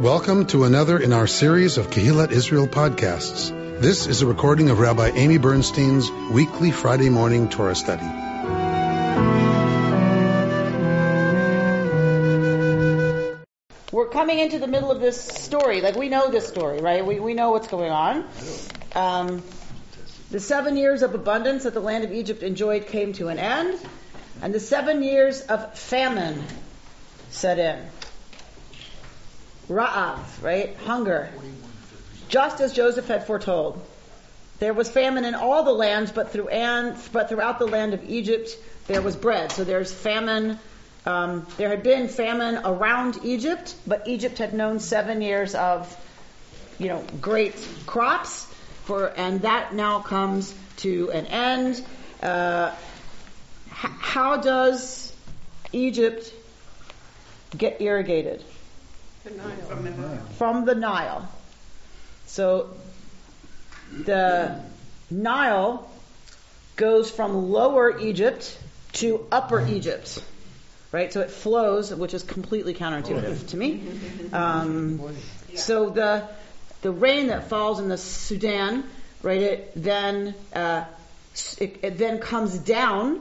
Welcome to another in our series of Kehillat Israel podcasts. This is a recording of Rabbi Amy Bernstein's weekly Friday morning Torah study. We're coming into the middle of this story. Like, we know this story, right? We, we know what's going on. Um, the seven years of abundance that the land of Egypt enjoyed came to an end, and the seven years of famine set in. Ra'av, right? Hunger. Just as Joseph had foretold. There was famine in all the lands, but, through but throughout the land of Egypt there was bread. So there's famine. Um, there had been famine around Egypt, but Egypt had known seven years of, you know, great crops. For and that now comes to an end. Uh, how does Egypt get irrigated? From the Nile. So the Nile goes from lower Egypt to upper Egypt. Right? So it flows, which is completely counterintuitive to me. Um, so the the rain that falls in the Sudan, right, it then uh, it, it then comes down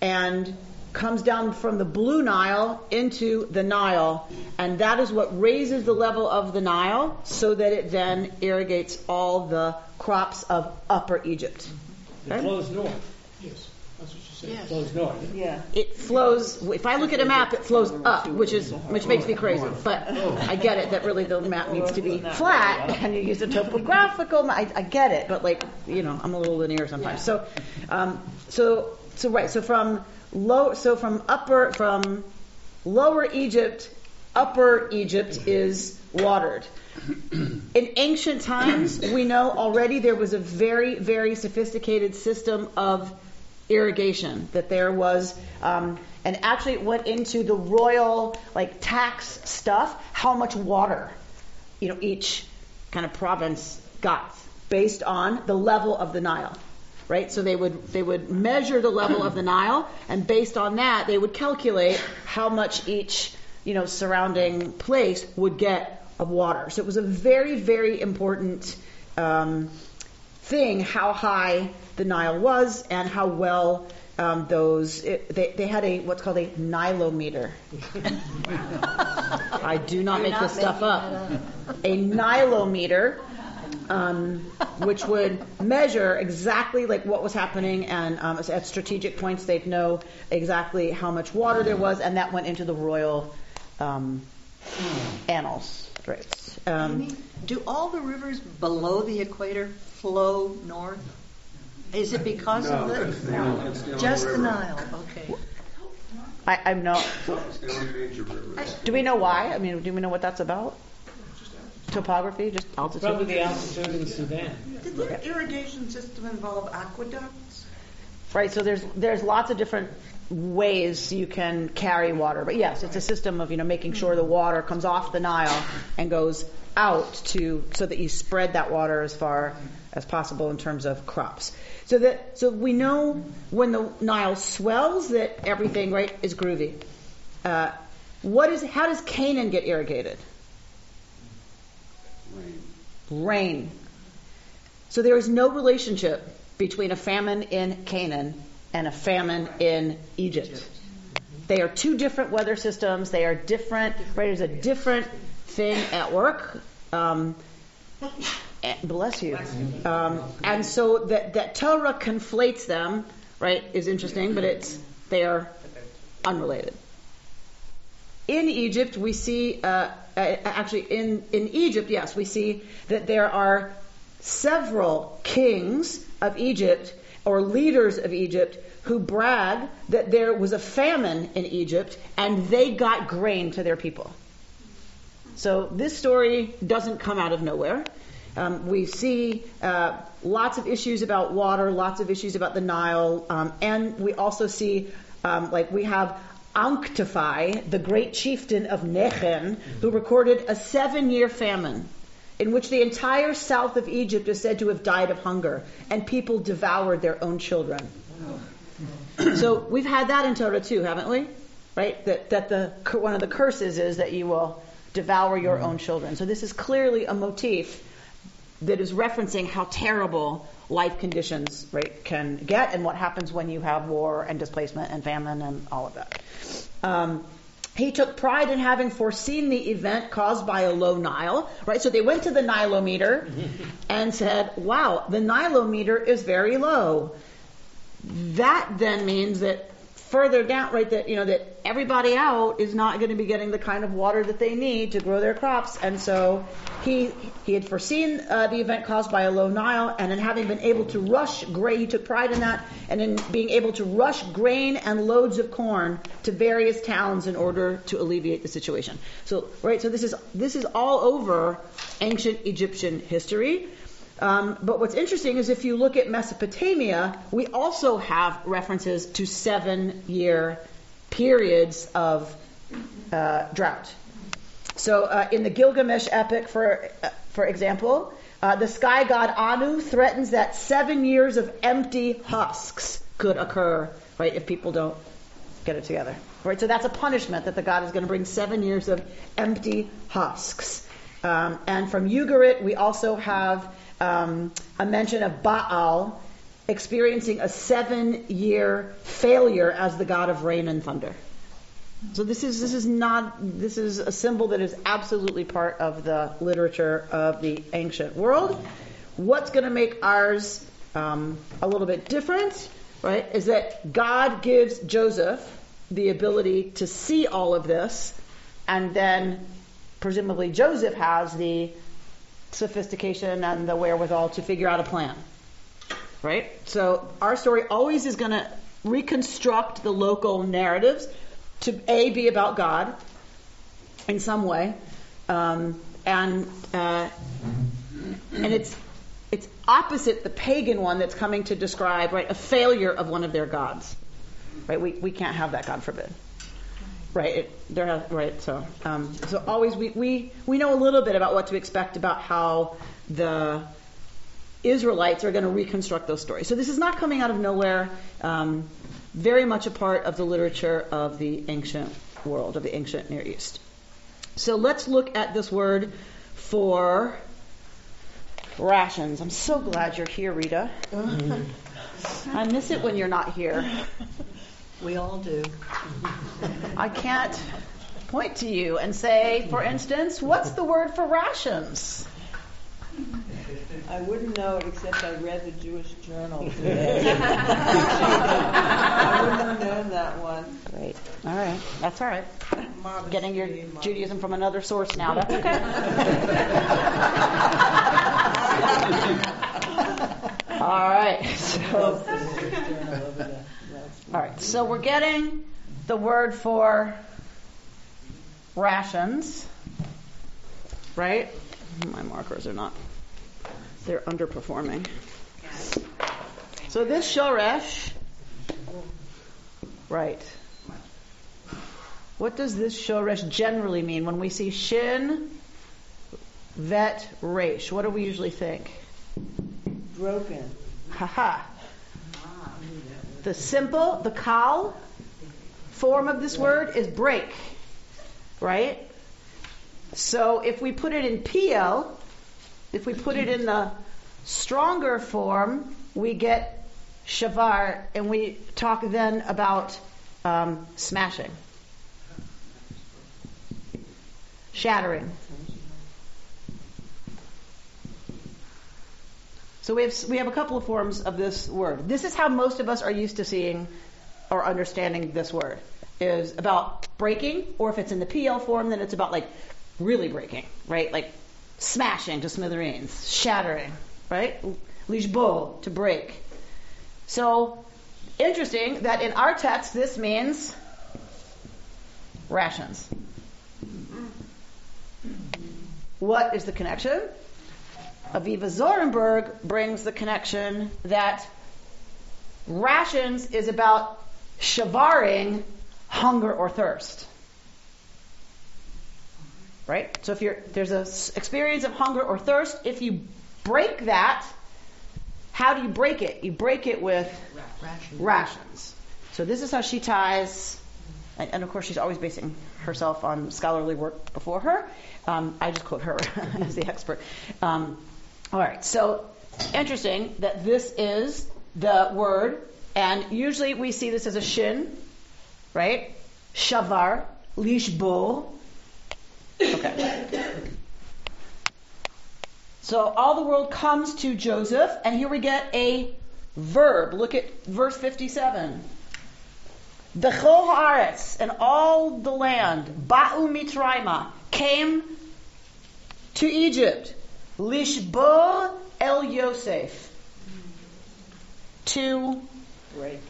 and comes down from the Blue Nile into the Nile, and that is what raises the level of the Nile so that it then irrigates all the crops of Upper Egypt. It flows north. Yes, that's what you said. It flows north. Yeah. It flows. If I look at a map, it flows up, which is which makes me crazy. But I get it that really the map needs to be flat, and you use a topographical. I, I get it, but like you know, I'm a little linear sometimes. So, um, so so right. So from low. So from upper from lower Egypt, upper Egypt is watered. In ancient times, we know already there was a very, very sophisticated system of irrigation. That there was, um, and actually it went into the royal like tax stuff, how much water, you know, each kind of province got based on the level of the Nile. Right, so they would they would measure the level of the Nile, and based on that, they would calculate how much each you know surrounding place would get of water. So it was a very, very important um, thing how high the Nile was and how well um, those it, they, they had a what's called a nilometer. I do not make this stuff up. A nilometer. Um, which would measure exactly like what was happening, and um, at strategic points they'd know exactly how much water there was, and that went into the royal um, annals. Right. Um, Do all the rivers below the equator flow north? Is it because No, of the it's the Nile. The only just the. Nile? Okay. I, I'm not. It's the only major river. Do we know why? I mean, do we know what that's about? Topography, just altitude. Probably the altitude in Sudan. Did the irrigation system involve aqueducts? Right. So there's there's lots of different ways you can carry water, but yes, it's a system of you know making sure the water comes off the Nile and goes out to so that you spread that water as far as possible in terms of crops. So that so we know when the Nile swells that everything right is groovy. Uh, what is how does Canaan get irrigated? Rain. So there is no relationship between a famine in Canaan and a famine in Egypt. They are two different weather systems. They are different. Right? There's a different thing at work. Um, bless you. Um, and so that that Torah conflates them. Right? Is interesting, but it's they are unrelated. In Egypt, we see, uh, uh, actually, in, in Egypt, yes, we see that there are several kings of Egypt or leaders of Egypt who brag that there was a famine in Egypt and they got grain to their people. So this story doesn't come out of nowhere. Um, we see uh, lots of issues about water, lots of issues about the Nile, um, and we also see, um, like, we have Ankhtifi, the great chieftain of Nechen, who recorded a seven year famine in which the entire south of Egypt is said to have died of hunger, and people devoured their own children. so we've had that in Torah too, haven't we? Right? That, that the, one of the curses is that you will devour your own children. So this is clearly a motif that is referencing how terrible life conditions right can get and what happens when you have war and displacement and famine and all of that. Um, he took pride in having foreseen the event caused by a low Nile, right? So they went to the Nilometer and said, wow, the Nilometer is very low. That then means that further down, right, that, you know, that everybody out is not going to be getting the kind of water that they need to grow their crops. And so he, he had foreseen uh, the event caused by a low Nile, and in having been able to rush grain, he took pride in that, and in being able to rush grain and loads of corn to various towns in order to alleviate the situation. So, right, so this is, this is all over ancient Egyptian history. Um, but what's interesting is if you look at Mesopotamia, we also have references to seven year periods of uh, drought. So uh, in the Gilgamesh epic, for, uh, for example, uh, the sky god Anu threatens that seven years of empty husks could occur, right, if people don't get it together. Right, so that's a punishment that the god is going to bring seven years of empty husks. Um, and from Ugarit, we also have um, a mention of Baal experiencing a seven year failure as the god of rain and thunder. So this is this is not this is a symbol that is absolutely part of the literature of the ancient world. What's going to make ours um, a little bit different, right? Is that God gives Joseph the ability to see all of this, and then presumably Joseph has the sophistication and the wherewithal to figure out a plan. Right? So our story always is going to reconstruct the local narratives to A, be about God in some way. Um, and uh, and it's it's opposite the pagan one that's coming to describe right a failure of one of their gods. Right? We we can't have that, God forbid. Right, it, there has, right. So, um, so always we, we we know a little bit about what to expect about how the Israelites are going to reconstruct those stories. So this is not coming out of nowhere. Um, very much a part of the literature of the ancient world, of the ancient Near East. So let's look at this word for rations. I'm so glad you're here, Rita. I miss it when you're not here. We all do. I can't point to you and say, for instance, what's the word for rations? I wouldn't know it except I read the Jewish Journal today. I wouldn't have known that one. Great. All right. That's all right. Modesty, Getting your modesty. Judaism from another source now. That's okay. all right. So, Jewish Journal over the last all right. So we're getting the word for rations, right? My markers are not. They're underperforming. So this shoresh, right? What does this shoresh generally mean when we see shin, vet, resh? What do we usually think? broken. Haha. The simple, the kal form of this word is break, right? So if we put it in piel, if we put it in the stronger form, we get shavar, and we talk then about um, smashing, shattering. So we have we have a couple of forms of this word. This is how most of us are used to seeing or understanding this word is about breaking, or if it's in the piel form, then it's about like really breaking, right? Like smashing to smithereens, shattering, right? Lishbo, to break. So interesting that in our text this means rations. What is the connection? Avivah Zornberg brings the connection that rations is about shavaring hunger or thirst. Right? So if you're, there's an experience of hunger or thirst, if you break that, how do you break it? You break it with Ration. rations. So this is how she ties and, and of course she's always basing herself on scholarly work before her. Um, I just quote her as the expert. Um, all right, so interesting that this is the word, and usually we see this as a shin, right? Shavar, lishbor. Okay. So all the world comes to Joseph, and here we get a verb. Look at verse 57. The haaretz and all the land, ba'u Mitzraima, came to Egypt. Lishbor el Yosef. To Right.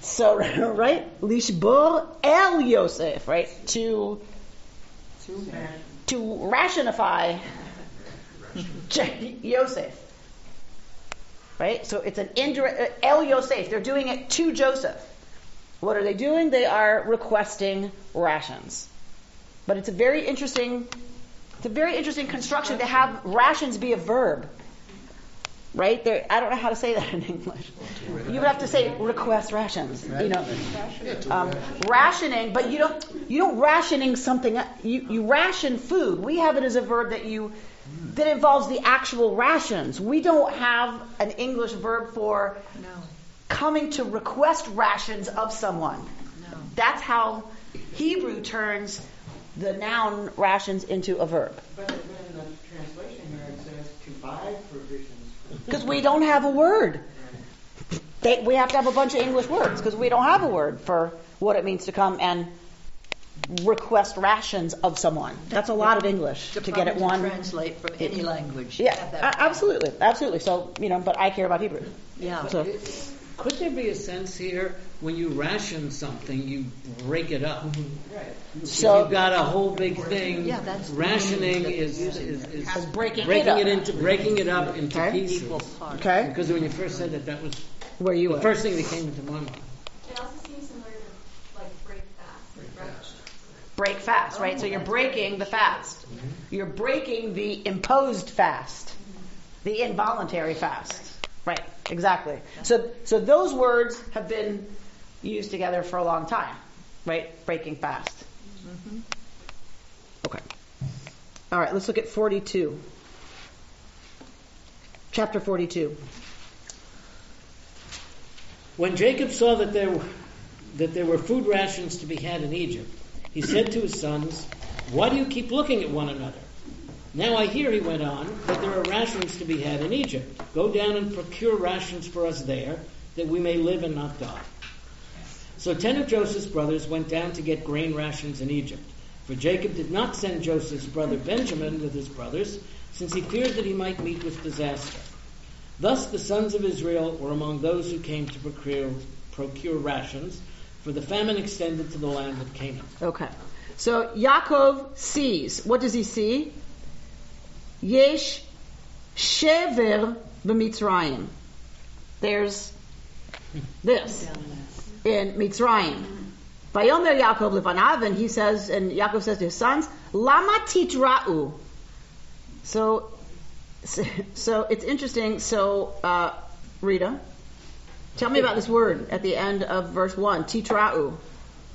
so right, lishbor el Yosef, right? To Two to rationify Yosef. Right? So it's an indirect, uh, El Yosef. They're doing it to Joseph. What are they doing? They are requesting rations. But it's a very interesting, it's a very interesting construction to have rations be a verb. Right? There, I don't know how to say that in English. You would have to say request rations. You know, um, rationing, but you don't you don't rationing something. You you ration food. We have it as a verb that you that involves the actual rations. We don't have an English verb for No, coming to request rations of someone. no. That's how Hebrew turns the noun rations into a verb. But in the translation here, it says to buy provisions. Because we don't have a word. They, we have to have a bunch of English words because we don't have a word for what it means to come and request rations of someone. That's a lot of English The to get it one. translate from any language. Yeah, Have that absolutely, absolutely. So you know, but I care about Hebrew. Yeah. So Could there be a sense here when you ration something, you break it up? Mm-hmm. If So- you've got a whole big thing. Yeah, that's rationing meaning is, that is, they're is, is As breaking it up. it into breaking it up into Okay. pieces. equal parts. okay, Because when you first said that, that was where you the were. first thing that came into my mind. It also seems similar to like break fast. Break fast. break fast, right? So you're oh, breaking the fast. Mm-hmm. You're breaking the imposed fast, mm-hmm. the involuntary fast. Right, exactly. So, so those words have been used together for a long time, right? Breaking fast. Mm-hmm. Okay. All right, let's look at 42. Chapter 42. When Jacob saw that there, were- that there were food rations to be had in Egypt, he said to his sons, Why do you keep looking at one another? Now I hear, he went on, that there are rations to be had in Egypt. Go down and procure rations for us there, that we may live and not die. So ten of Joseph's brothers went down to get grain rations in Egypt. For Jacob did not send Joseph's brother Benjamin with his brothers, since he feared that he might meet with disaster. Thus the sons of Israel were among those who came to procure, procure rations, for the famine extended to the land of Canaan. Okay. So Yaakov sees. What does he see? Yesh shever b'Mitzrayim. There's this in Mitzrayim. Vayomer Yaakov lefanav, and he says, and Yaakov says to his sons, Lama titra'u. So, so it's interesting. So, uh, Rita, tell me about this word at the end of verse one, titra'u.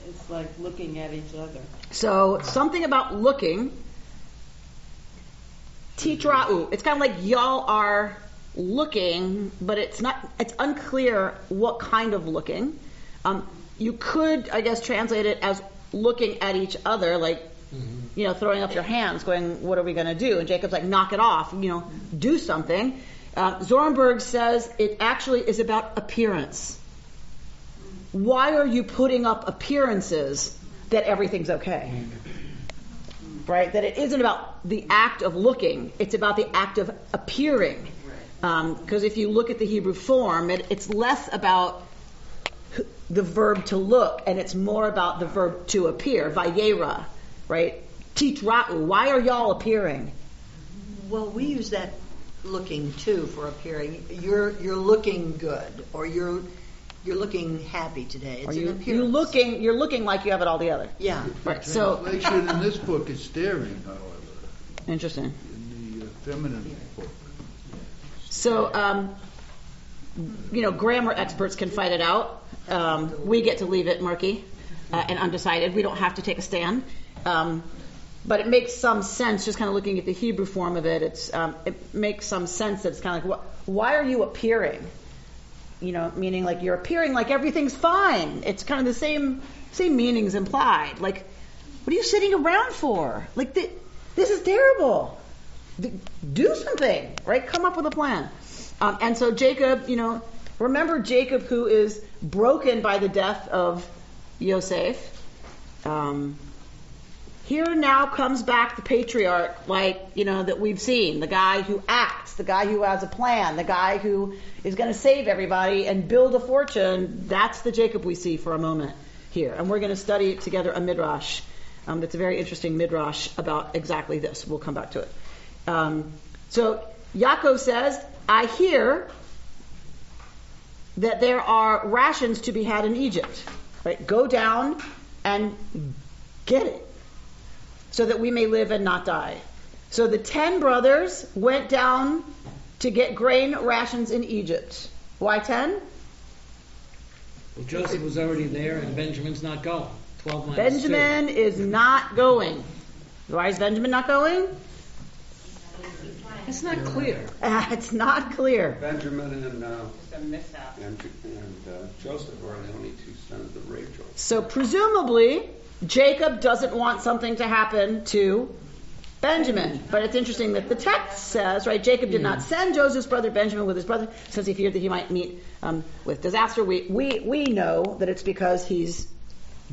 It's like looking at each other. So something about looking. Titra'u. It's kind of like y'all are looking, but it's not. It's unclear what kind of looking. Um, you could, I guess, translate it as looking at each other, like you know, throwing up your hands, going, "What are we going to do?" And Jacob's like, "Knock it off. You know, do something." Uh, Zornberg says it actually is about appearance. Why are you putting up appearances that everything's okay? Right? That it isn't about the act of looking, it's about the act of appearing. Because if you look at the Hebrew form, it, it's less about the verb to look and it's more about the verb to appear. Vayera, right? Titra'u. Why are y'all appearing? Well, we use that looking too for appearing. You're you're looking good, or you're you're looking happy today. It's Are an you, appearance. you looking? You're looking like you have it all together. Yeah. Right. So Translation in this book is staring, however, interesting. in the uh, feminine book. So, um, you know, grammar experts can fight it out. Um, we get to leave it murky. uh, and undecided. We don't have to take a stand. Um, but it makes some sense, just kind of looking at the Hebrew form of it, it's, um, it makes some sense that it's kind of like, what, why are you appearing? You know, meaning like you're appearing like everything's fine. It's kind of the same, same meanings implied. Like, what are you sitting around for? Like, th- this is terrible. D- do something, right? Come up with a plan. Um, and so Jacob, you know, remember Jacob who is broken by the death of Yosef. Um, here now comes back the patriarch, like, you know, that we've seen. The guy who acts, the guy who has a plan, the guy who is going to save everybody and build a fortune. That's the Jacob we see for a moment here. And we're going to study together a midrash. Um, that's a very interesting midrash about exactly this. We'll come back to it. Um, so Yaakov says, I hear that there are rations to be had in Egypt. Right? Go down and get it so that we may live and not die. So the ten brothers went down to get grain rations in Egypt. Why ten? Well, Joseph was already there, and Benjamin's not going. Benjamin is not going. Why is Benjamin not going? Two. It's not clear. Uh, it's not clear. Benjamin and, uh, Just a mishap. and, and uh, Joseph are the only two sons of Rachel. So presumably, Jacob doesn't want something to happen to Benjamin. But it's interesting that the text says, right, Jacob did not send Joseph's brother Benjamin with his brother since he feared that he might meet um, with disaster. We, we, we know that it's because he's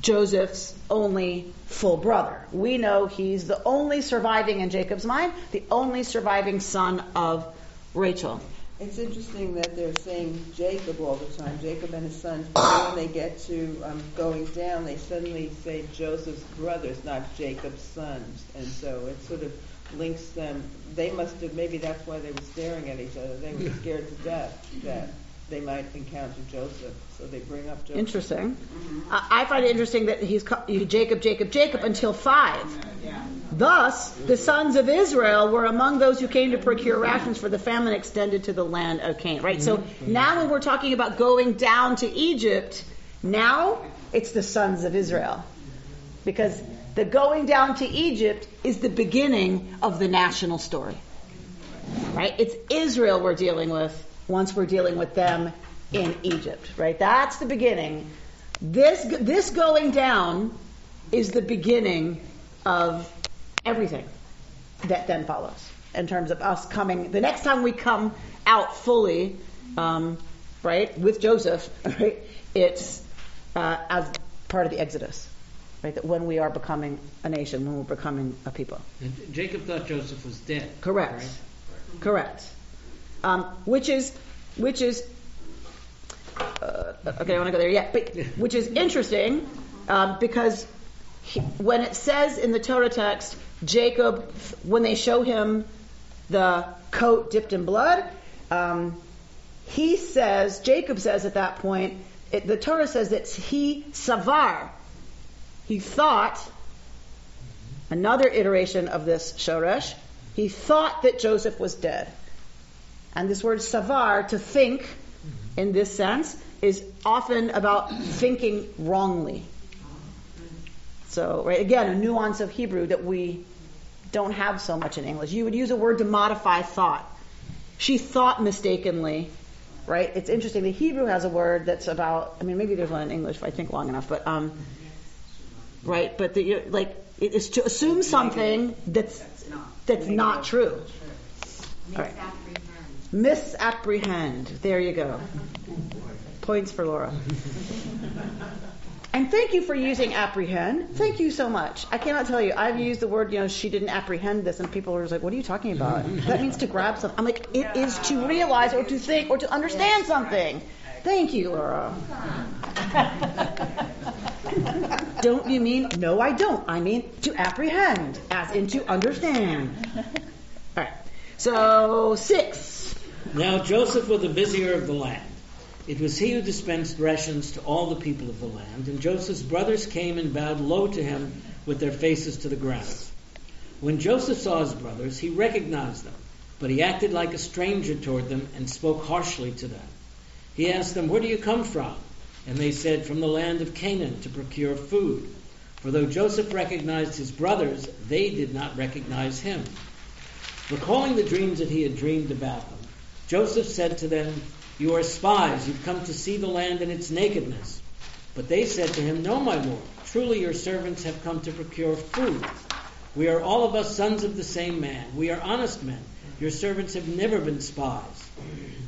Joseph's only full brother. We know he's the only surviving in Jacob's mind, the only surviving son of Rachel. It's interesting that they're saying Jacob all the time, Jacob and his sons, but when they get to um, going down, they suddenly say Joseph's brothers, not Jacob's sons. And so it sort of links them. They must have, maybe that's why they were staring at each other. They were scared to death that they might encounter Joseph. So they bring up Joseph. Interesting. Mm-hmm. I I find it interesting that he's Jacob, Jacob, Jacob until five. Yeah. Thus, the sons of Israel were among those who came to procure rations for the famine extended to the land of Canaan. Right. So mm-hmm. now, when we're talking about going down to Egypt, now it's the sons of Israel, because the going down to Egypt is the beginning of the national story. Right. It's Israel we're dealing with once we're dealing with them in Egypt. Right. That's the beginning. This this going down is the beginning of everything that then follows in terms of us coming. The next time we come out fully, um, right, with Joseph, right, it's uh, as part of the Exodus, right? That when we are becoming a nation, when we're becoming a people. And Jacob thought Joseph was dead. Correct. right? Correct. Um, which is, which is, uh, okay, I want to go there yet, but which is interesting um, because he, when it says in the Torah text, Jacob, when they show him the coat dipped in blood, um, he says, Jacob says at that point, it, the Torah says that he savar, he thought, another iteration of this shoresh, he thought that Joseph was dead. And this word savar, to think, in this sense, is often about thinking wrongly. So, right, again, a nuance of Hebrew that we don't have so much in English. You would use a word to modify thought. She thought mistakenly, right? It's interesting. The Hebrew has a word that's about, I mean, maybe there's one in English if I think long enough, but, um, right, but the, like, it is to assume something that's, that's not true. All right. Misapprehend. There you go. Points for Laura. And thank you for using apprehend. Thank you so much. I cannot tell you. I've used the word, you know, she didn't apprehend this, and people are just like, what are you talking about? That means to grab something. I'm like, it is to realize or to think or to understand something. Thank you, Laura. don't you mean? No, I don't. I mean to apprehend, as in to understand. All right. So, six. Now Joseph was the vizier of the land. It was he who dispensed rations to all the people of the land, and Joseph's brothers came and bowed low to him with their faces to the ground. When Joseph saw his brothers, he recognized them, but he acted like a stranger toward them and spoke harshly to them. He asked them, Where do you come from? And they said, From the land of Canaan to procure food. For though Joseph recognized his brothers, they did not recognize him. Recalling the dreams that he had dreamed about them, Joseph said to them, You are spies, you've come to see the land in its nakedness. But they said to him, No, my lord, truly your servants have come to procure food. We are all of us sons of the same man. We are honest men. Your servants have never been spies.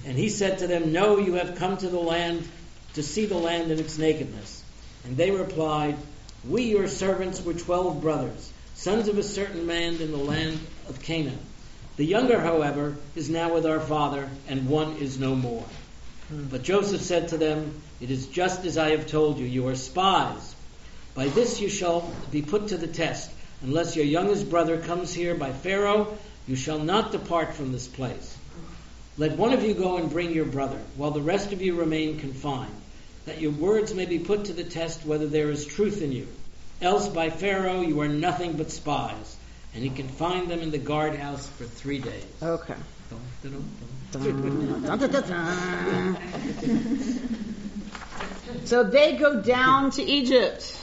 And he said to them, No, you have come to the land to see the land in its nakedness. And they replied, We, your servants, were twelve brothers, sons of a certain man in the land of Canaan. The younger, however, is now with our father, and one is no more. Hmm. But Joseph said to them, It is just as I have told you, you are spies. By this you shall be put to the test. Unless your youngest brother comes here by Pharaoh, you shall not depart from this place. Let one of you go and bring your brother, while the rest of you remain confined, that your words may be put to the test whether there is truth in you. Else by Pharaoh you are nothing but spies. And he confined them in the guardhouse for three days. Okay. so they go down to Egypt.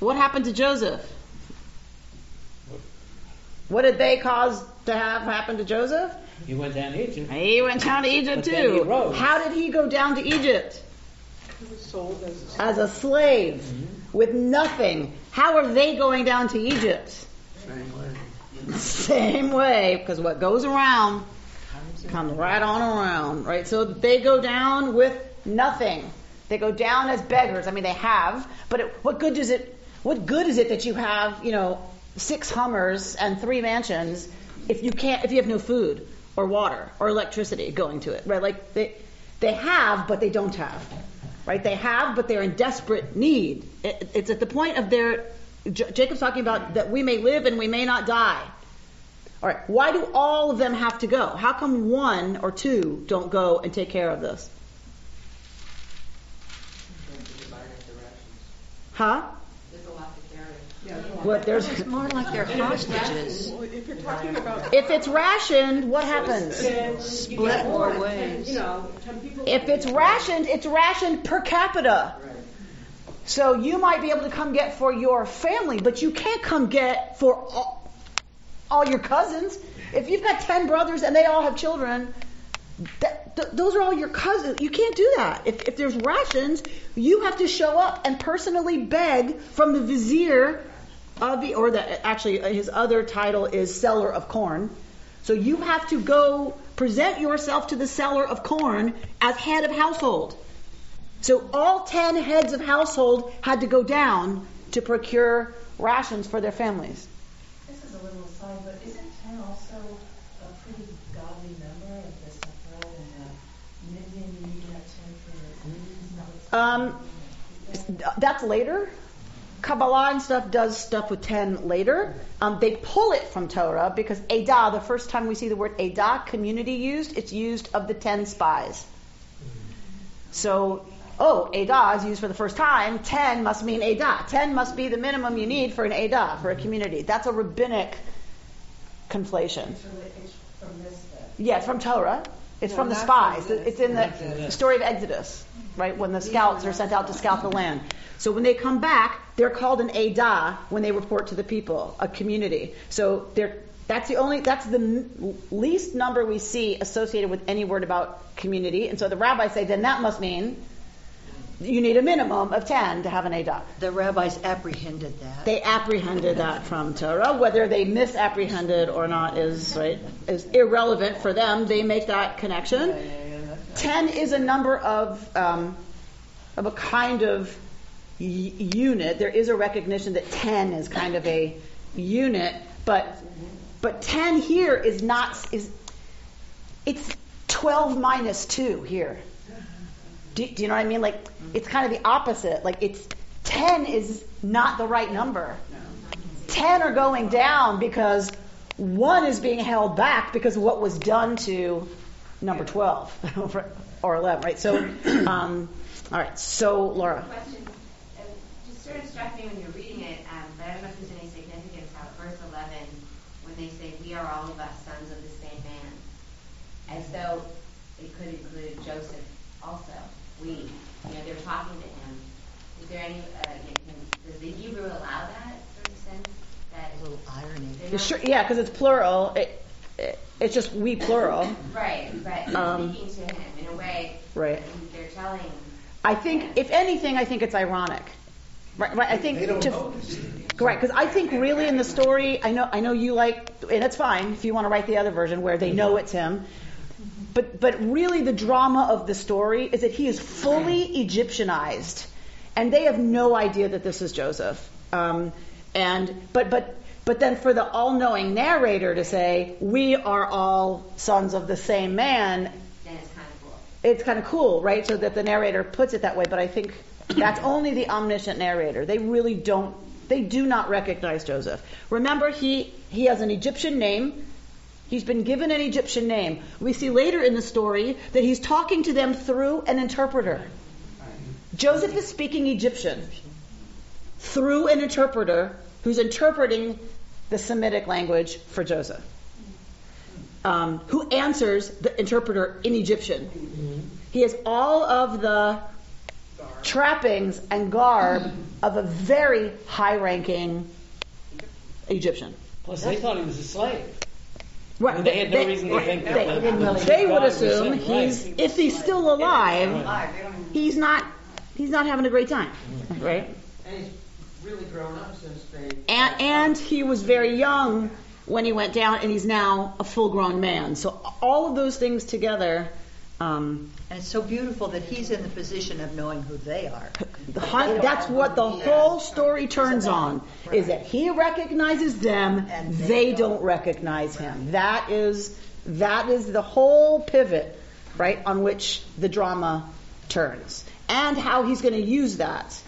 What happened to Joseph? What did they cause to have happen to Joseph? He went down to Egypt. He went down to Egypt But then he too. How did he go down to Egypt? He was sold as a As a slave Mm-hmm. with nothing. How are they going down to Egypt? Same way, same because what goes around comes right on around, right? So they go down with nothing. They go down as beggars. I mean, they have, but it, what good does it? What good is it that you have, you know, six Hummers and three mansions if you can't, if you have no food or water or electricity going to it, right? Like they, they have, but they don't have, right? They have, but they're in desperate need. It, it's at the point of their. J- Jacob's talking about that we may live and we may not die. All right, why do all of them have to go? How come one or two don't go and take care of this? Huh? There's a lot to carry. What there's It's more like they're hostages. If you're talking about if it's rationed, what happens? Split more ways. you know. If it's rationed, it's rationed per capita. So you might be able to come get for your family, but you can't come get for all, all your cousins. If you've got 10 brothers and they all have children, that, th- those are all your cousins. You can't do that. If, if there's rations, you have to show up and personally beg from the vizier of the, or the, actually uh, his other title is seller of corn. So you have to go present yourself to the seller of corn as head of household. So all 10 heads of household had to go down to procure rations for their families. This is a little aside, but isn't ten also a pretty godly number of the Sephra and the minyan? You need that ten for Um, that's later. Kabbalah and stuff does stuff with 10 later. Um, they pull it from Torah because edah, the first time we see the word edah, community used, it's used of the 10 spies. So, oh, edah is used for the first time. 10 must mean edah. 10 must be the minimum you need for an edah, for a community. That's a rabbinic conflation. It's from this then. Yeah, it's from Torah. It's No, from the spies. from. It's in the Not from this. story of Exodus, right? When the scouts are sent out to scout the land. So when they come back, they're called an edah when they report to the people, a community. So they're that's the only that's the least number we see associated with any word about community. And so the rabbis say then that must mean you need a minimum of 10 to have an edah. The rabbis apprehended that. They apprehended that from Torah. Whether they misapprehended or not is right is irrelevant for them. They make that connection. Ten is a number of um, of a kind of y- unit. There is a recognition that ten is kind of a unit, but but ten here is not is it's twelve minus two here. Do, do you know what I mean? Like it's kind of the opposite. Like it's ten is not the right number. Ten are going down because one is being held back because of what was done to number twelve or eleven, right? So, um, all right. So, Laura, question. uh, Just sort of struck me when you're reading it, um, but I don't know if there's any significance how at verse 11, when they say, "We are all of us sons of the same man," as though it could include Joseph also. We. You know, they're talking to him. Is there any, uh, can- does the Hebrew allow that sort of sense? That A little irony. they're You not- Sure, yeah, because it's plural. It, it, it's just we plural. Right, but Um, speaking to him in a way. Right. They're telling. I think, if anything, I think it's ironic. Right, right. I think They don't to, know. correct because I think really in the story, I know, I know you like, and it's fine if you want to write the other version where they know it's him. But but really, the drama of the story is that he is fully Egyptianized, and they have no idea that this is Joseph. Um, and but but but then for the all-knowing narrator to say we are all sons of the same man, Then it's kind of cool. it's kind of cool, right? So that the narrator puts it that way, but I think that's only the omniscient narrator. They really don't, they do not recognize Joseph. Remember, he, he has an Egyptian name. He's been given an Egyptian name. We see later in the story that he's talking to them through an interpreter. Joseph is speaking Egyptian through an interpreter who's interpreting the Semitic language for Joseph, um, who answers the interpreter in Egyptian. He has all of the trappings and garb of a very high ranking Egyptian. Plus, they thought he was a slave. Right. They had no reason to think that. They, that- they would assume him, he's, right. if he's still alive, Live, they don't even, he's not, he's not having a great time, right? and he's really grown up since they. And, and he was very young when he went down, and he's now a full grown man. So all of those things together, um, And it's so beautiful that he's in the position of knowing who they are. the hun- that's what the whole story turns on, is that he recognizes them, And they they don't recognize him. That is, that is the whole pivot, right, on which the drama turns. And how he's going to use that.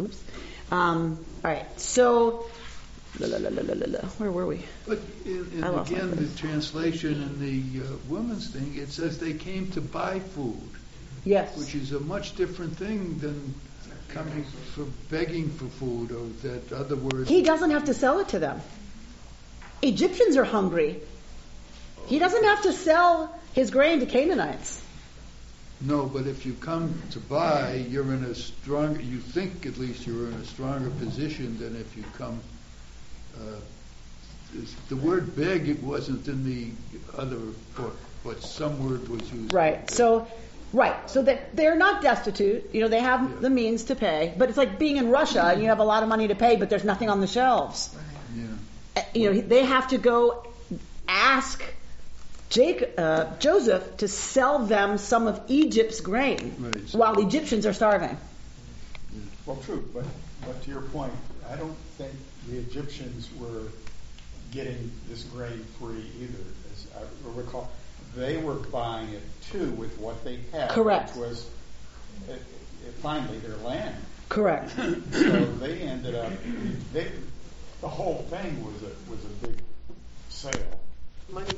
Oops. Um, all right, so, la, la, la, where were we? But in, in again, the translation in the uh, woman's thing, it says they came to buy food, Yes. which is a much different thing than coming for begging for food or that other word. He doesn't have to sell it to them. Egyptians are hungry. He doesn't have to sell his grain to Canaanites. No, but if you come to buy, you're in a stronger, you think at least you're in a stronger position than if you come. Uh, this- the word beg, it wasn't in the other book, but some word was used. Right. So, right. So that they're not destitute. You know, they have the means to pay. But it's like being in Russia and you have a lot of money to pay, but there's nothing on the shelves. Yeah. Uh, You know, they have to go ask Jake, uh, Joseph to sell them some of Egypt's grain Right. while the Egyptians are starving. Well, true, but, but to your point, I don't think the Egyptians were getting this grain free either. As I recall, they were buying it too with what they had. Correct. Which was, it, it, finally, their land. Correct. So they ended up, they, the whole thing was a, was a big sale. Money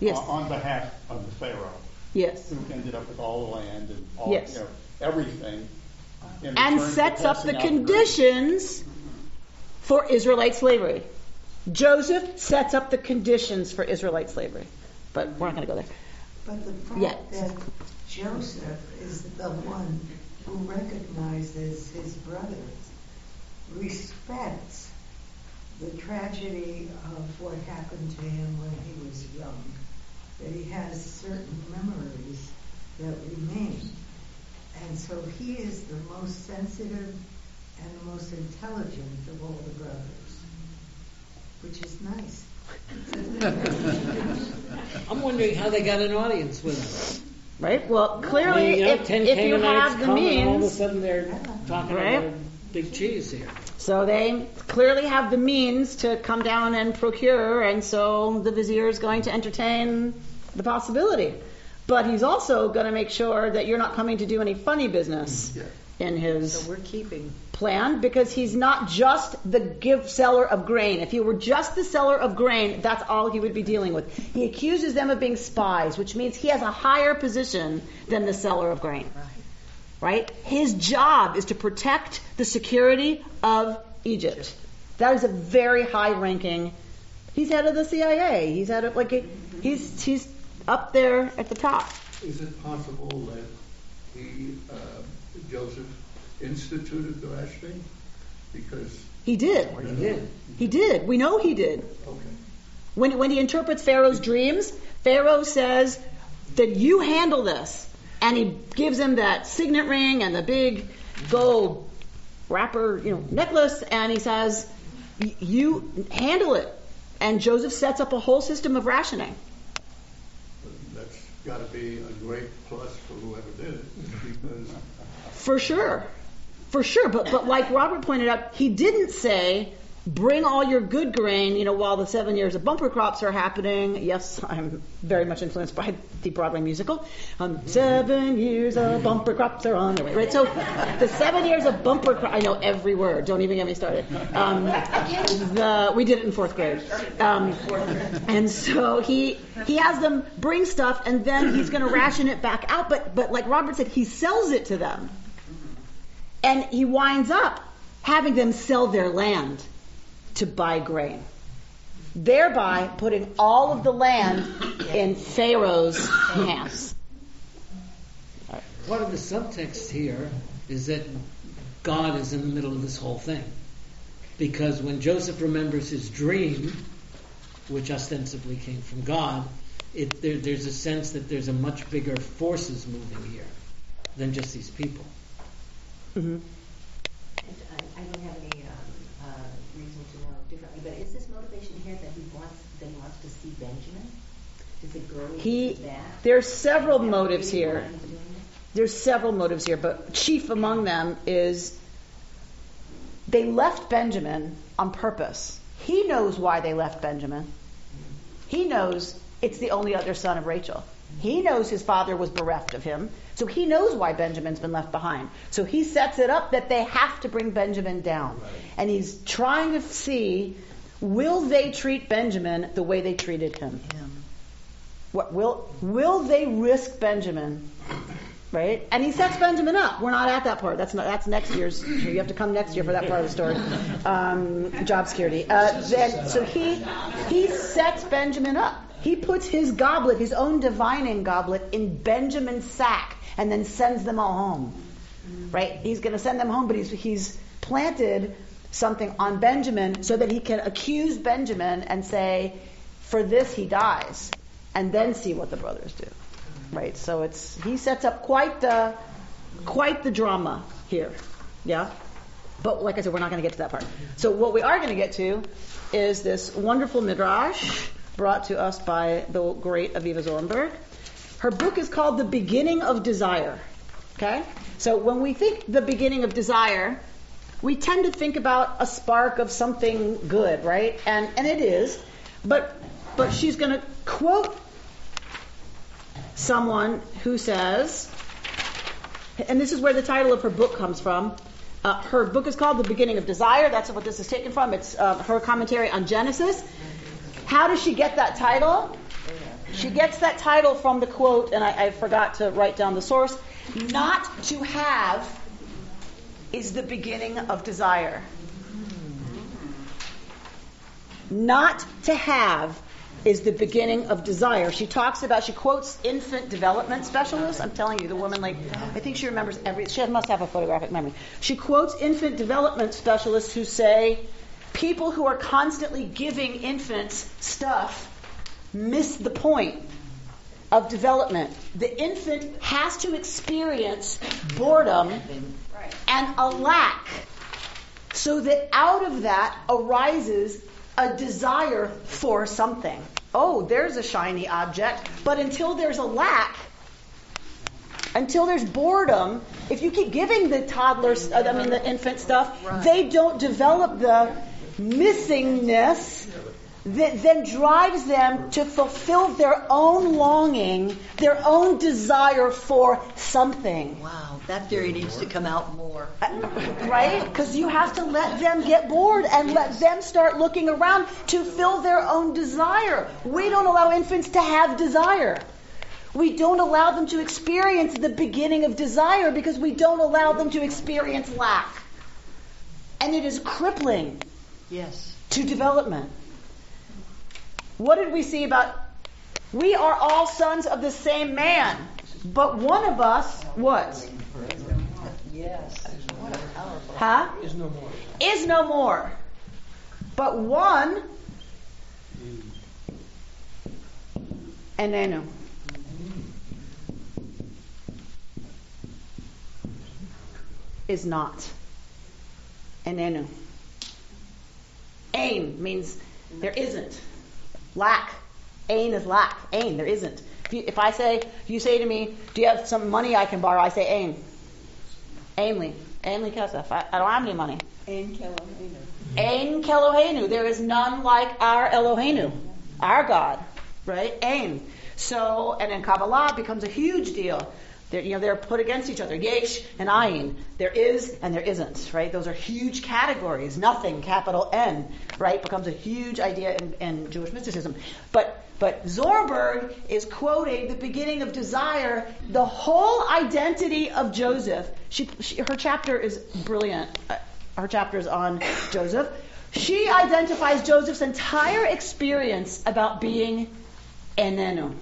Yes. On on behalf of the Pharaoh, Yes. who ended up with all the land and all, Yes. you know, everything. in and for sets up the passing out grain. conditions for Israelite slavery. Joseph sets up the conditions for Israelite slavery. But we're not going to go there. But the fact Yeah. that Joseph is the one who recognizes his brothers, respects the tragedy of what happened to him when he was young, that he has certain memories that remain. And so he is the most sensitive and the most intelligent of all the brothers, which is nice. I'm wondering how they got an audience with him. Right? Well, I clearly, mean, you know, if, ten if you have the come and all of a sudden they're talking Right. about a big cheese here. so they clearly have the means to come down and procure, and so the vizier is going to entertain the possibility. But he's also going to make sure that you're not coming to do any funny business Yeah. in his So we're keeping. Plan because he's not just the give seller of grain. If he were just the seller of grain, that's all he would be dealing with. He accuses them of being spies, which means he has a higher position than the seller of grain. Right? His job is to protect the security of Egypt. That is a very high ranking. He's head of the CIA. He's head of like he's he's up there at the top. is it possible that he, uh, Joseph, instituted the rationing? Because He did. He did. He did. We know he did. okay, When, when he interprets Pharaoh's dreams, Pharaoh says that you handle this. And he gives him that signet ring and the big gold wrapper, you know, necklace, and he says, you handle it. And Joseph sets up a whole system of rationing. that's got to be a great plus for whoever did it, because For sure. For sure. But, but like Robert pointed out, he didn't say, bring all your good grain, you know, while the seven years of bumper crops are happening. Yes, I'm very much influenced by the Broadway musical. Um, seven years of bumper crops are on the way, right? So the seven years of bumper crops, I know every word. Don't even get me started. Um, the, we did it in fourth grade. Um, and so he, he has them bring stuff and then he's going to ration it back out. But, but like Robert said, he sells it to them. And he winds up having them sell their land to buy grain, thereby putting all of the land in Pharaoh's hands. Part of the subtext here is that God is in the middle of this whole thing. Because when Joseph remembers his dream, which ostensibly came from God, it, there, there's a sense that there's a much bigger forces moving here than just these people. Mm-hmm. I, I don't have any um, uh, reason to know differently, but is this motivation here that he wants that he wants to see Benjamin? Does it go He, that? there's several motives here. There's several motives here, but chief among them is they left Benjamin on purpose. He knows why they left Benjamin. He knows it's the only other son of Rachel. He knows his father was bereft of him, so he knows why Benjamin's been left behind. So he sets it up that they have to bring Benjamin down. And he's trying to see will they treat Benjamin the way they treated him? What will will they risk Benjamin right? And he sets Benjamin up. We're not at that part. That's not, that's next year's. You have to come next year for that part of the story. Um, job security. Uh, then, so he he sets Benjamin up. He puts his goblet, his own divining goblet, in Benjamin's sack, and then sends them all home. Right? He's going to send them home, but he's he's planted something on Benjamin so that he can accuse Benjamin and say, "For this he dies," and then see what the brothers do right? So it's he sets up quite the quite the drama here, yeah. But like I said, we're not going to get to that part. So what we are going to get to is this wonderful midrash brought to us by the great Avivah Zornberg. Her book is called The Beginning of Desire. Okay, so when we think the beginning of desire, we tend to think about a spark of something good, right? And and it is, but but she's going to quote someone who says, and this is where the title of her book comes from. Uh, her book is called The Beginning of Desire. That's what this is taken from. It's uh, her commentary on Genesis. How does she get that title? She gets that title from the quote, and I, I forgot to write down the source. Not to have is the beginning of desire. Not to have is the beginning of desire. She talks about, she quotes infant development specialists. I'm telling you, the woman, like, I think she remembers every, she must have a photographic memory. She quotes infant development specialists who say people who are constantly giving infants stuff miss the point of development. The infant has to experience boredom and a lack so that out of that arises a desire for something. Oh, there's a shiny object, but until there's a lack, until there's boredom, if you keep giving the toddlers, I mean the infant stuff, they don't develop the missingness that then drives them to fulfill their own longing, their own desire for something. Wow, that theory needs to come out more. Uh, right? Because you have to let them get bored and let them start looking around to fill their own desire. We don't allow infants to have desire. We don't allow them to experience the beginning of desire because we don't allow them to experience lack. And it is crippling Yes. to development. What did we see about we are all sons of the same man? But one of us, what? Yes. Huh? Is no more. Is no more. But one, and enenu. Is not. Enenu. Ain means there isn't. Lack. Ain is lack. Ain, there isn't. If, you, if I say, if you say to me, do you have some money I can borrow? I say ain. Ainly. Ainly kesef. I, I don't have any money. Ain Kelohenu. Ain Kelohenu. There is none like our Elohenu, our God, right? Ain. So, and in Kabbalah becomes a huge deal. They're, you know, they're put against each other. Yesh and ayin. There is and there isn't, right? Those are huge categories. Nothing, capital N, right, becomes a huge idea in, in Jewish mysticism. But but Zornberg is quoting the beginning of Desire, the whole identity of Joseph. She, she, her chapter is brilliant. Uh, Her chapter is on Joseph. She identifies Joseph's entire experience about being enenu,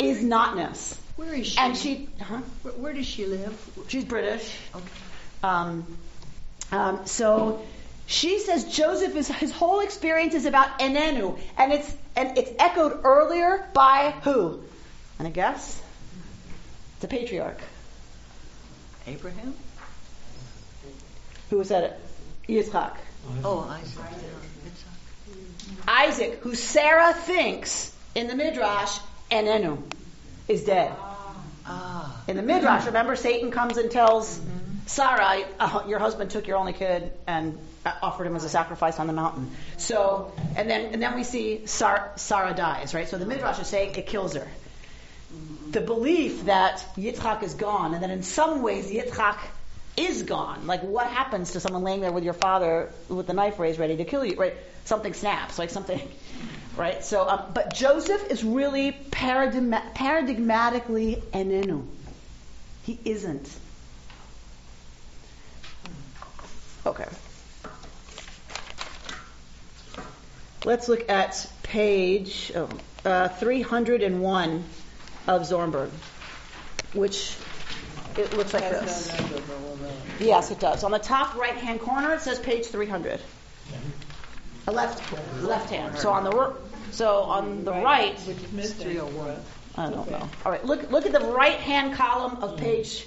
is notness. Where is she? And she, huh? Where, where does she live? She's British. Okay. Um, um, so she says Joseph is his whole experience is about enenu, and it's and it's echoed earlier by who? And I guess the patriarch. Abraham? Who said it? Yitzchak. Oh, Isaac. Isaac, who Sarah thinks in the Midrash, enenu, is dead. Ah. In the Midrash, remember, Satan comes and tells Sarah, uh, your husband took your only kid and uh, offered him as a sacrifice on the mountain. So, and then and then we see Sar- Sarah dies, right? So the Midrash is saying it kills her. The belief that Yitzchak is gone, and that in some ways Yitzchak is gone. Like what happens to someone laying there with your father with the knife raised, ready to kill you? Right? Something snaps, like something. Right. So, um, but Joseph is really paradigma- paradigmatically enenu. He isn't. Okay. Let's look at page oh, uh, 301 of Zornberg, which it looks like this. no number, but we'll know. Yes, it does. On the top right hand corner, it says page 300. A left left hand. So on the r- so on the right, Which is missing. I don't know. All right, look look at the right hand column of page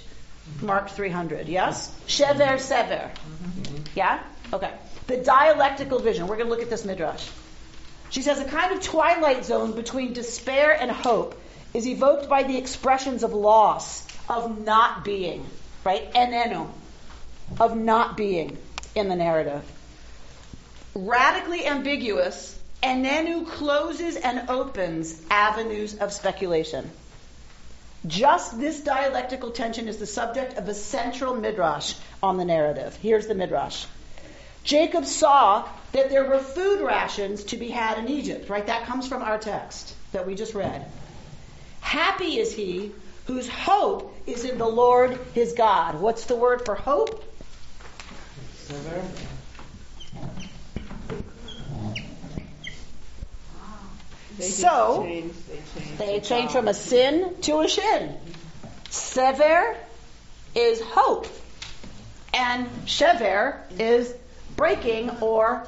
mark 300. Yes, shever sever. Mm-hmm. Yeah. Okay. The dialectical vision. We're going to look at this midrash. She says a kind of twilight zone between despair and hope is evoked by the expressions of loss, of not being, right? Enenu, of not being in the narrative. Radically ambiguous, enenu closes and opens avenues of speculation. Just this dialectical tension is the subject of a central midrash on the narrative. Here's the midrash. Jacob saw that there were food rations to be had in Egypt, right? That comes from our text that we just read. Happy is he whose hope is in the Lord his God. What's the word for hope? So, they changed They change from a sin to a shin. Sever is hope, and shever is breaking or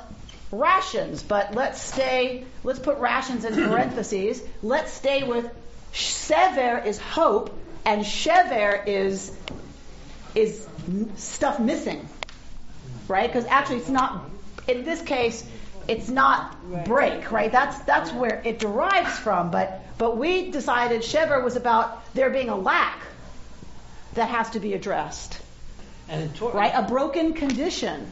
rations. But let's stay. Let's put rations in parentheses. Let's stay with sever is hope, and shever is is stuff missing, right? Because actually, it's not. In this case, it's not break, right? That's that's where it derives from. But but we decided shever was about there being a lack that has to be addressed, And in Torah, right? A broken condition.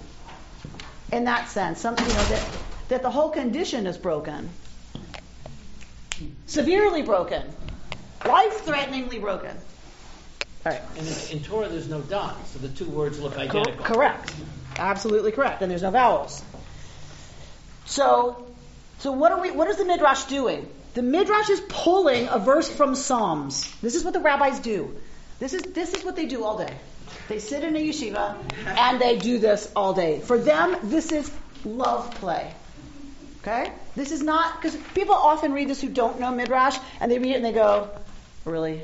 In that sense, something you know that that the whole condition is broken, severely broken, life-threateningly broken. All right. and in, in Torah there's no dot, so the two words look Cor- identical. correct. Absolutely correct. And there's no vowels. So, so what are we? What is the midrash doing? The midrash is pulling a verse from Psalms. This is what the rabbis do. This is this is what they do all day. They sit in a yeshiva and they do this all day. For them, this is love play. Okay? This is not because people often read this who don't know midrash and they read it and they go, Really?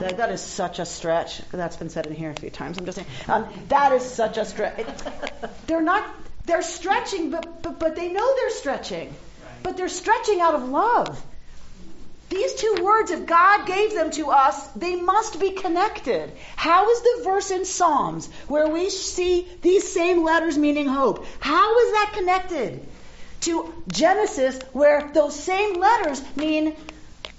that, that is such a stretch. That's been said in here a few times. I'm just saying. Um, that is such a stretch. They're not, they're stretching, but, but, but they know they're stretching. But they're stretching out of love. These two words, if God gave them to us, they must be connected. How is the verse in Psalms where we see these same letters meaning hope? How is that connected to Genesis where those same letters mean,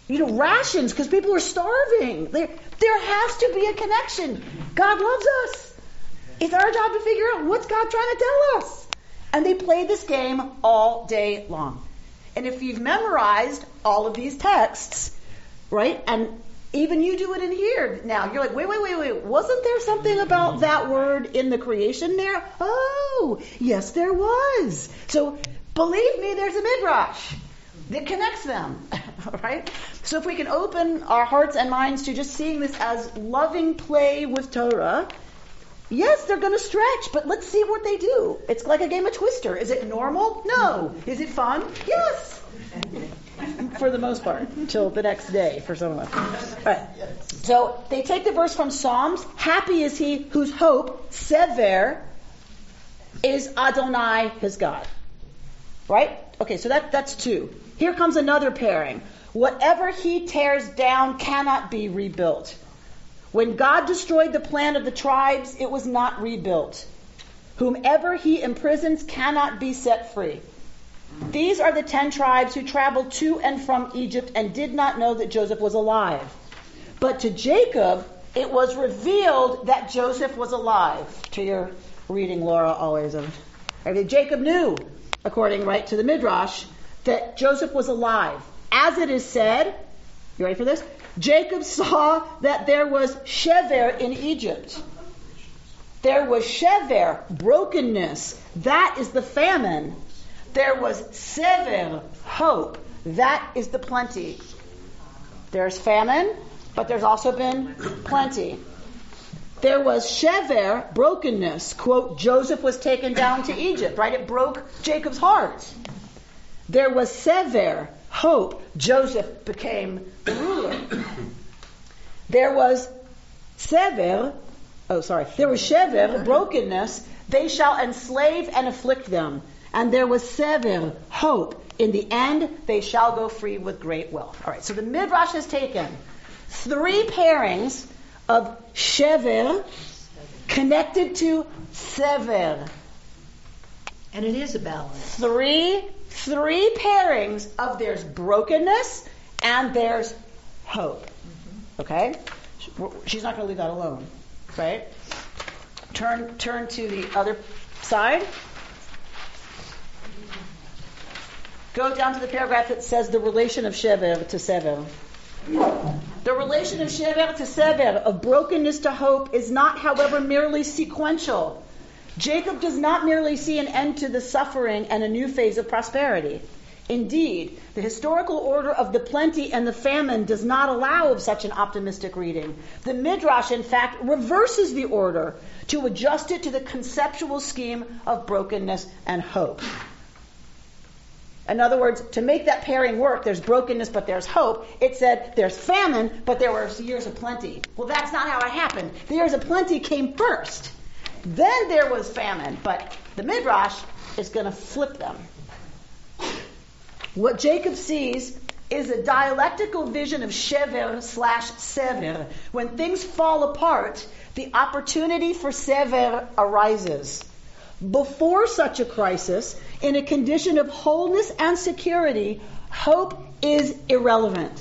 you know, rations because people are starving? There, there has to be a connection. God loves us. It's our job to figure out what's God trying to tell us. And they played this game all day long. And if you've memorized all of these texts, right, and even you do it in here now, you're like, wait, wait, wait, wait, wasn't there something about that word in the creation there? Oh, yes, there was. So believe me, there's a midrash that connects them, right? So if we can open our hearts and minds to just seeing this as loving play with Torah, Yes, they're going to stretch, but let's see what they do. It's like a game of Twister. Is it normal? No. Is it fun? Yes. for the most part, until the next day for some of us. Right. So they take the verse from Psalms. Happy is he whose hope, sever, is Adonai, his God. Right? Okay, so that, that's two. Here comes another pairing. Whatever he tears down cannot be rebuilt. When God destroyed the plan of the tribes, it was not rebuilt. Whomever he imprisons cannot be set free. These are the ten tribes who traveled to and from Egypt and did not know that Joseph was alive. But to Jacob, it was revealed that Joseph was alive. To your reading, Laura, always of. Jacob knew, according right to the Midrash, that Joseph was alive. As it is said, you ready for this? Jacob saw that there was shever in Egypt. There was shever, brokenness. That is the famine. There was sever, hope. That is the plenty. There's famine, but there's also been plenty. There was shever, brokenness. Quote, Joseph was taken down to Egypt, right? It broke Jacob's heart. There was sever, hope, Joseph became the ruler. There was sever, oh sorry, there was shever, brokenness, they shall enslave and afflict them. And there was sever, hope. In the end, they shall go free with great wealth. All right, so the Midrash has taken three pairings of shever connected to sever. And it is a balance. Three three pairings of there's brokenness and there's hope. Mm-hmm. Okay? She's not going to leave that alone. Right? Turn turn to the other side. Go down to the paragraph that says the relation of Shever to Sever. The relation of Shever to Sever, of brokenness to hope, is not, however, merely sequential. Jacob does not merely see an end to the suffering and a new phase of prosperity. Indeed, the historical order of the plenty and the famine does not allow of such an optimistic reading. The Midrash, in fact, reverses the order to adjust it to the conceptual scheme of brokenness and hope. In other words, to make that pairing work, there's brokenness, but there's hope. It said there's famine, but there were years of plenty. Well, that's not how it happened. The years of plenty came first. Then there was famine, but the Midrash is going to flip them. What Jacob sees is a dialectical vision of shever slash sever. When things fall apart, the opportunity for sever arises. Before such a crisis, in a condition of wholeness and security, hope is irrelevant.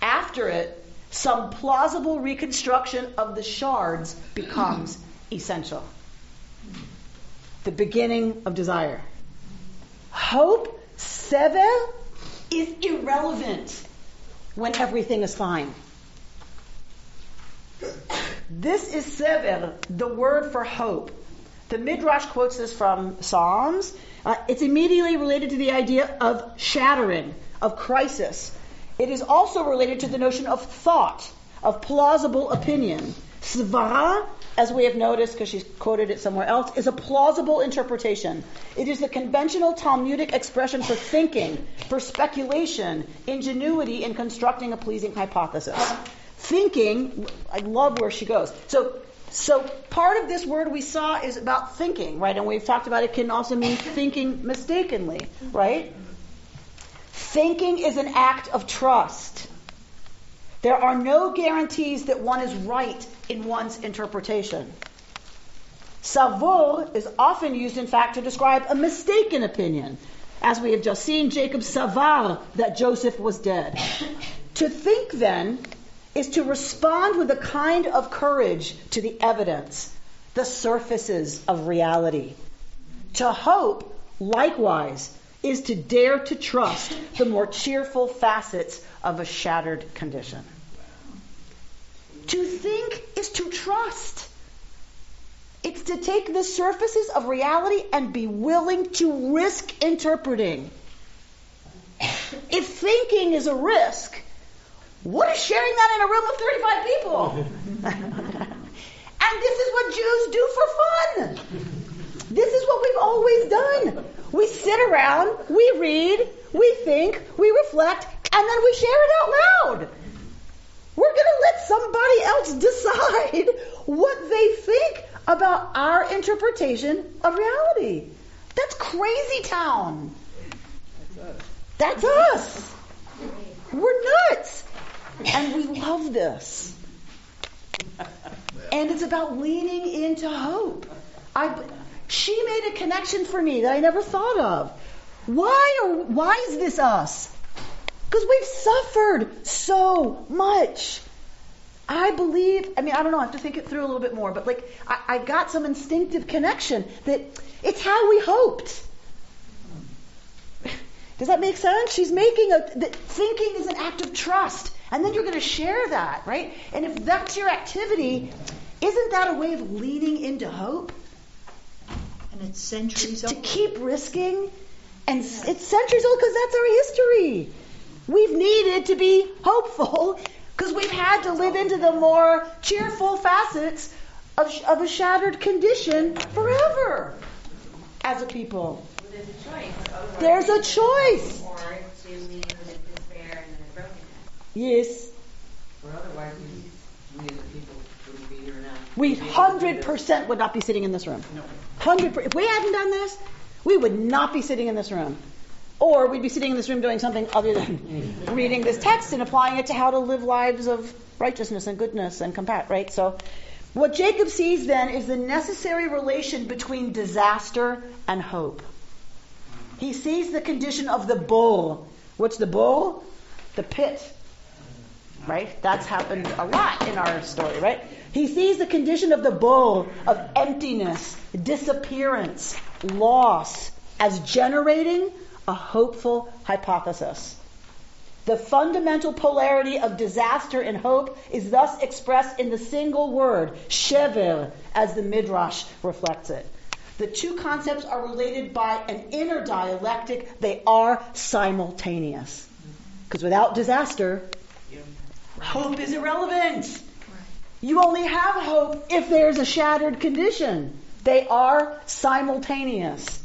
After it, some plausible reconstruction of the shards becomes essential. The beginning of desire. Hope, sever, is irrelevant when everything is fine. This is sever, the word for hope. The Midrash quotes this from Psalms. Uh, it's immediately related to the idea of shattering, of crisis, it is also related to the notion of thought, of plausible opinion. Svara, as we have noticed, because she's quoted it somewhere else, is a plausible interpretation. It is the conventional Talmudic expression for thinking, for speculation, ingenuity in constructing a pleasing hypothesis. Thinking, I love where she goes. So, so part of this word we saw is about thinking, right? And we've talked about it can also mean thinking mistakenly, right? Thinking is an act of trust. There are no guarantees that one is right in one's interpretation. Savor is often used, in fact, to describe a mistaken opinion. As we have just seen, Jacob savar that Joseph was dead. to think, then, is to respond with a kind of courage to the evidence, the surfaces of reality. To hope, likewise, is to dare to trust the more cheerful facets of a shattered condition. To think is to trust. It's to take the surfaces of reality and be willing to risk interpreting. If thinking is a risk, what is sharing that in a room of 35 people? and this is what Jews do for fun. This is what we've always done. We sit around, we read, we think, we reflect, and then we share it out loud. We're going to let somebody else decide what they think about our interpretation of reality. That's crazy town. That's us. We're nuts. And we love this. And it's about leaning into hope. I, she made a connection for me that I never thought of. Why are, why is this us? Because we've suffered so much. I believe, I mean, I don't know, I have to think it through a little bit more, but like, I, got some instinctive connection that it's how we hoped. Does that make sense? She's making a, thinking is an act of trust. And then you're going to share that, right? And if that's your activity, isn't that a way of leaning into hope? And it's centuries to, old. To keep risking. And it's centuries old because that's our history. We've needed to be hopeful because we've had to live into the more cheerful facets of, of a shattered condition forever as a people. There's a choice. There's a choice. Or to lead with despair and then brokenness. Yes. Or otherwise, we, we as a people wouldn't be here now. We hundred percent would not be sitting in this room. Hundred. If we hadn't done this, we would not be sitting in this room, or we'd be sitting in this room doing something other than reading this text and applying it to how to live lives of righteousness and goodness and compat. Right. So, what Jacob sees then is the necessary relation between disaster and hope. He sees the condition of the bor. What's the bor? The pit. Right? That's happened a lot in our story, right? He sees the condition of the bor of emptiness, disappearance, loss as generating a hopeful hypothesis. The fundamental polarity of disaster and hope is thus expressed in the single word, shever, as the Midrash reflects it. The two concepts are related by an inner dialectic. They are simultaneous. Because without disaster, hope is irrelevant. You only have hope if there's a shattered condition. They are simultaneous.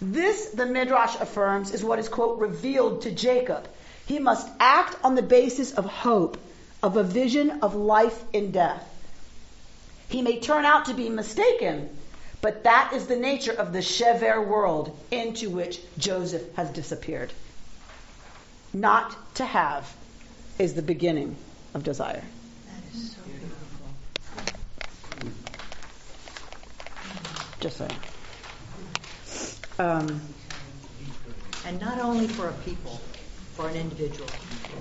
This, the Midrash affirms, is what is, quote, revealed to Jacob. He must act on the basis of hope, of a vision of life in death. He may turn out to be mistaken, but that is the nature of the Shever world into which Joseph has disappeared. Not to have is the beginning of desire. That is so beautiful. Just saying. Um, And not only for a people, for an individual.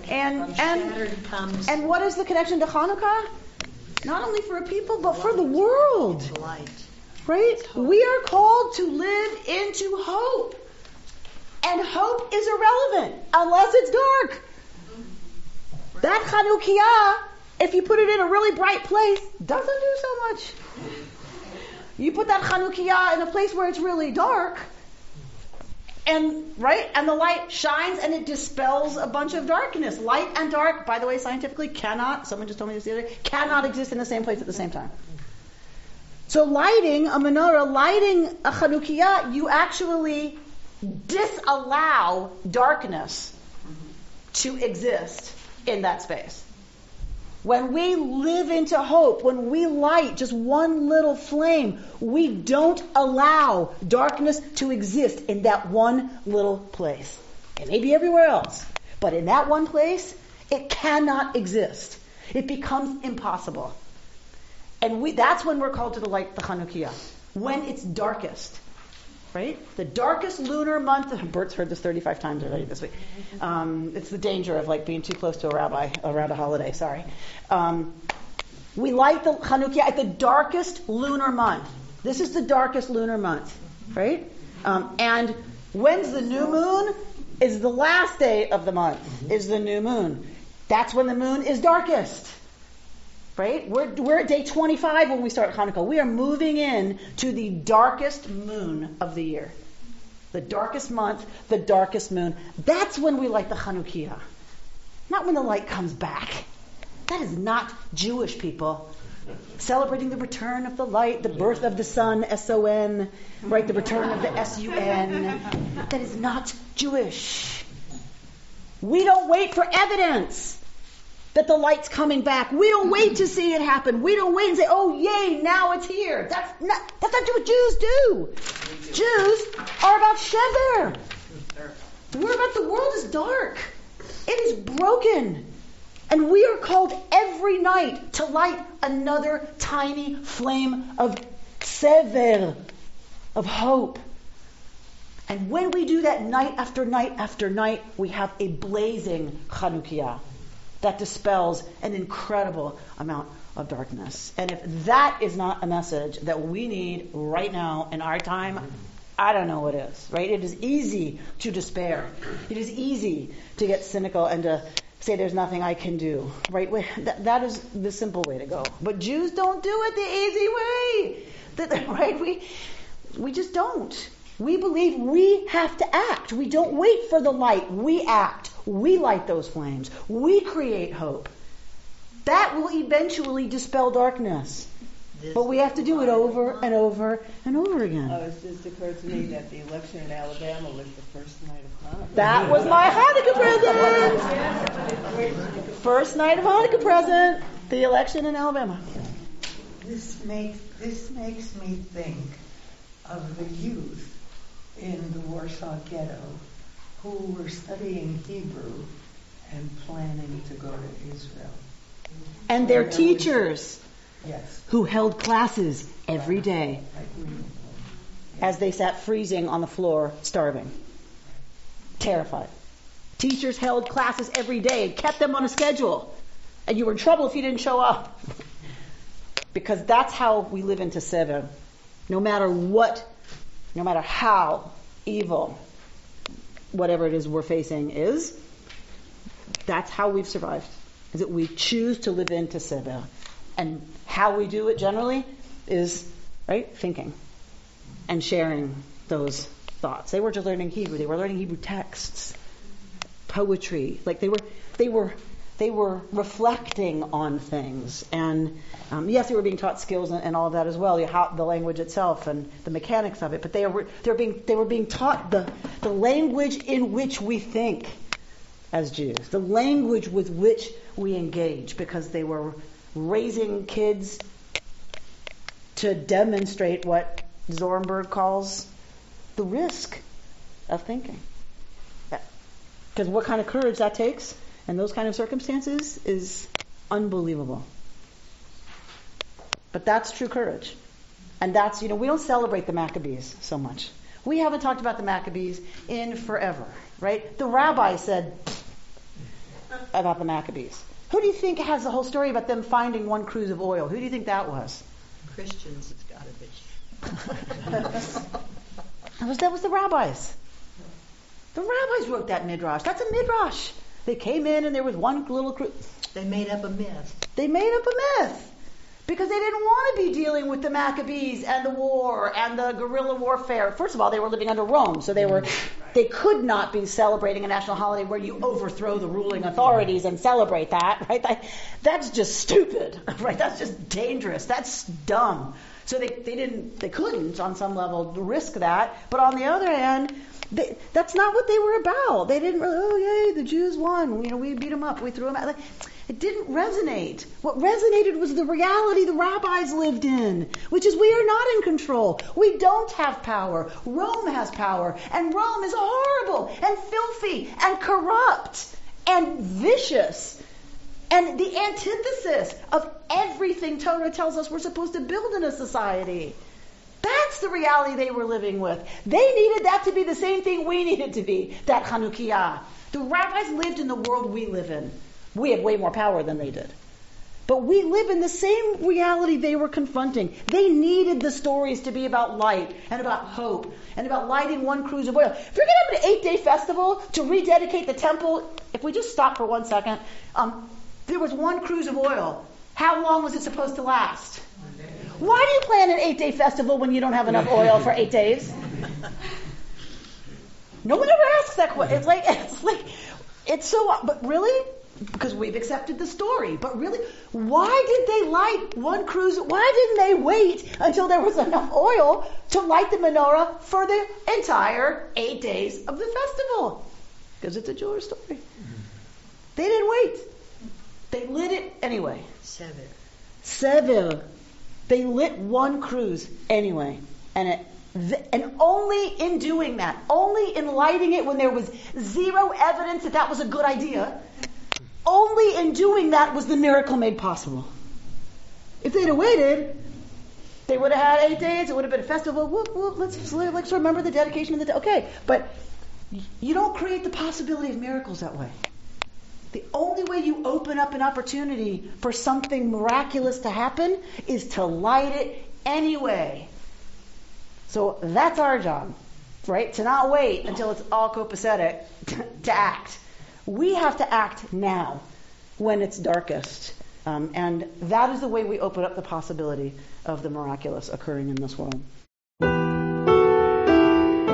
and and comes and what is the connection to Hanukkah? Not only for a people, but for the world. light. Right? We are called to live into hope. And hope is irrelevant unless it's dark. That Chanukiah, if you put it in a really bright place, doesn't do so much. You put that Chanukiah in a place where it's really dark, and right, and the light shines and it dispels a bunch of darkness. Light and dark, by the way, scientifically cannot. Someone just told me this the other day, cannot exist in the same place at the same time. So lighting a menorah, lighting a Chanukiah, you actually disallow darkness to exist in that space. When we live into hope, when we light just one little flame, we don't allow darkness to exist in that one little place. It may be everywhere else, but in that one place, it cannot exist. It becomes impossible. And we, that's when we're called to the light the Chanukiah, when it's darkest. Right? The darkest lunar month. Bert's heard this 35 times already this week. Um, it's the danger of like being too close to a rabbi around a holiday. Sorry. Um, we light the Hanukkah at the darkest lunar month. This is the darkest lunar month, right? Um, and when's the new moon? Is the last day of the month. Is the new moon. That's when the moon is darkest. Right? We're, we're at day 25 when we start Hanukkah. We are moving in to the darkest moon of the year. The darkest month, the darkest moon. That's when we light the Hanukkah. Not when the light comes back. That is not Jewish people. Celebrating the return of the light, the birth of the sun, S O N, right? The return of the S U N. That is not Jewish. We don't wait for evidence that the light's coming back. We don't wait to see it happen. We don't wait and say, oh, yay, now it's here. That's not, that's not what Jews do. Jews are about Shever. We're about the world is dark. It is broken. And we are called every night to light another tiny flame of sever, of hope. And when we do that night after night after night, we have a blazing Chanukiah that dispels an incredible amount of darkness. And if that is not a message that we need right now in our time, I don't know what is, right? It is easy to despair. It is easy to get cynical and to say there's nothing I can do, right? That, is the simple way to go. But Jews don't do it the easy way, right? We, we just don't. We believe we have to act. We don't wait for the light. We act. We light those flames. We create hope. That will eventually dispel darkness. This but we have to do it over and over and over again. Oh, it just occurred to me that the election in Alabama was the first night of Hanukkah. That was my Hanukkah present. first night of Hanukkah present. The election in Alabama. This makes this makes me think of the youth in the Warsaw Ghetto who were studying Hebrew and planning to go to Israel. And their teachers yes. who held classes every day as they sat freezing on the floor, starving, terrified. Teachers held classes every day and kept them on a schedule. And you were in trouble if you didn't show up. because that's how we live into sever. No matter what no matter how evil whatever it is we're facing is, that's how we've survived. Is that we choose to live into Sever. And how we do it generally is, right, thinking and sharing those thoughts. They were just learning Hebrew. They were learning Hebrew texts, poetry. Like they were, they were they were reflecting on things. And um, yes, they were being taught skills and, and all of that as well, how, the language itself and the mechanics of it. But they were, they were, being, they were being taught the, the language in which we think as Jews, the language with which we engage, because they were raising kids to demonstrate what Zornberg calls the risk of thinking. Because what kind of courage that takes? And those kind of circumstances is unbelievable. But that's true courage. And that's, you know, we don't celebrate the Maccabees so much. We haven't talked about the Maccabees in forever, right? The rabbi said about the Maccabees. Who do you think has the whole story about them finding one cruse of oil? Who do you think that was? Christians, it's got to be. that was that was the rabbis. The rabbis wrote that midrash. That's a midrash. They came in and there was one little group. They made up a myth. They made up a myth because they didn't want to be dealing with the Maccabees and the war and the guerrilla warfare. First of all, they were living under Rome, so they were they could not be celebrating a national holiday where you overthrow the ruling authorities and celebrate that, right? That, that's just stupid, right? That's just dangerous. That's dumb. So they, they didn't, they couldn't on some level risk that. But on the other hand, they, that's not what they were about. They didn't really, oh yay, the Jews won. You know, we beat them up, we threw them out. It didn't resonate. What resonated was the reality the rabbis lived in, which is we are not in control. We don't have power. Rome has power, and Rome is horrible and filthy and corrupt and vicious and the antithesis of everything Torah tells us we're supposed to build in a society. That's the reality they were living with. They needed that to be the same thing we needed to be, that Hanukkah. The rabbis lived in the world we live in. We have way more power than they did. But we live in the same reality they were confronting. They needed the stories to be about light and about hope and about lighting one cruse of oil. If you're going to have an eight day festival to rededicate the temple, if we just stop for one second, um, there was one cruse of oil. How long was it supposed to last? Why do you plan an eight day festival when you don't have enough oil for eight days? No one ever asks that question. It's like, it's like, it's so, but really? because we've accepted the story. But really, why did they light one cruse? Why didn't they wait until there was enough oil to light the menorah for the entire eight days of the festival? Because it's a Jewish story. They didn't wait. They lit it anyway. Sever. Sever. They lit one cruse anyway. And it and only in doing that, only in lighting it when there was zero evidence that that was a good idea, only in doing that was the miracle made possible. If they'd have waited, they would have had eight days. It would have been a festival. Whoop, whoop, let's let's remember the dedication of the day. Okay, but you don't create the possibility of miracles that way. The only way you open up an opportunity for something miraculous to happen is to light it anyway. So that's our job, right? To not wait until it's all copacetic to act. We have to act now when it's darkest. Um, and that is the way we open up the possibility of the miraculous occurring in this world.